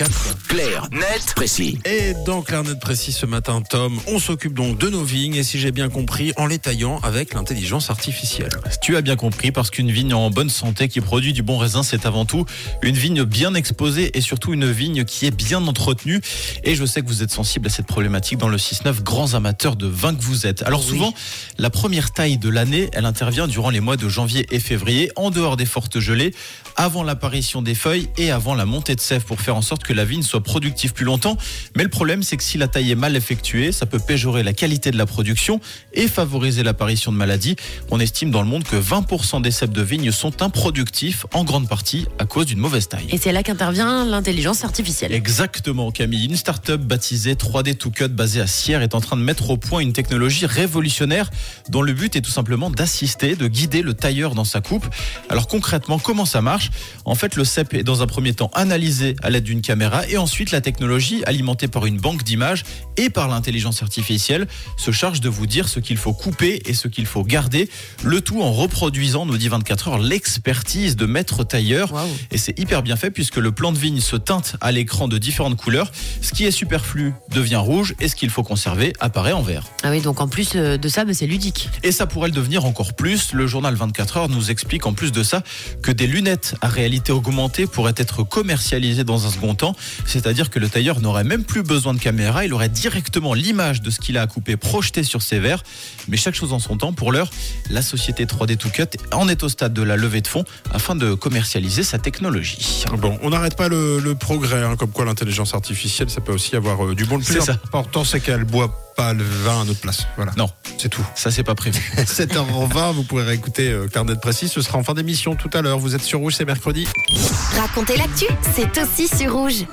2024. Clair, net, précis. Et dans Clair Net Précis ce matin, Tom, on s'occupe donc de nos vignes et si j'ai bien compris, en les taillant avec l'intelligence artificielle. Tu as bien compris, parce qu'une vigne en bonne santé qui produit du bon raisin, c'est avant tout une vigne bien exposée et surtout une vigne qui est bien entretenue. Et je sais que vous êtes sensible à cette problématique dans le 6-9, grands amateurs de vin que vous êtes. Alors Oui. souvent, la première taille de l'année, elle intervient durant les mois de janvier et février, en dehors des fortes gelées, avant l'apparition des feuilles et avant la montée de sève pour faire en sorte que la vigne soit productive plus longtemps. Mais le problème, c'est que si la taille est mal effectuée, ça peut péjorer la qualité de la production et favoriser l'apparition de maladies. On estime dans le monde que 20% des cèpes de vigne sont improductifs, en grande partie à cause d'une mauvaise taille. Et c'est là qu'intervient l'intelligence artificielle. Exactement, Camille. Une start-up baptisée 3D To Cut basée à Sierre est en train de mettre au point une technologie révolutionnaire dont le but est tout simplement d'assister, de guider le tailleur dans sa coupe. Alors concrètement, comment ça marche? En fait, le cep est dans un premier temps analysé à l'aide d'une caméra et ensuite la technologie, alimentée par une banque d'images et par l'intelligence artificielle, se charge de vous dire ce qu'il faut couper et ce qu'il faut garder. Le tout en reproduisant, nous dit 24 heures, l'expertise de maître tailleur. Et c'est hyper bien fait puisque le plan de vigne se teinte à l'écran de différentes couleurs. Ce qui est superflu devient rouge et ce qu'il faut conserver apparaît en vert. Ah oui, donc en plus euh, de ça, bah, c'est ludique. Et ça pourrait le devenir encore plus. Le journal 24 heures nous explique en plus de ça que des lunettes à réalité augmentée pourraient être commercialisées dans un second temps. C'est-à-dire que le tailleur n'aurait même plus besoin de caméra. Il aurait directement l'image de ce qu'il a à couper projetée sur ses verres. Mais chaque chose en son temps. Pour l'heure, la société 3D To Cut en est au stade de la levée de fonds afin de commercialiser sa technologie. Bon, on n'arrête pas le, le progrès, hein, comme quoi l'intelligence artificielle, ça peut aussi avoir euh, du bon. Le plus important, c'est qu'elle boit pas le vin à notre place. Voilà. Non. C'est tout. Ça, c'est pas prévu. 7h20, vous pourrez réécouter euh, Carnet de Précis. Ce sera en fin d'émission tout à l'heure. Vous êtes sur Rouge, c'est mercredi. Racontez l'actu, c'est aussi sur rouge.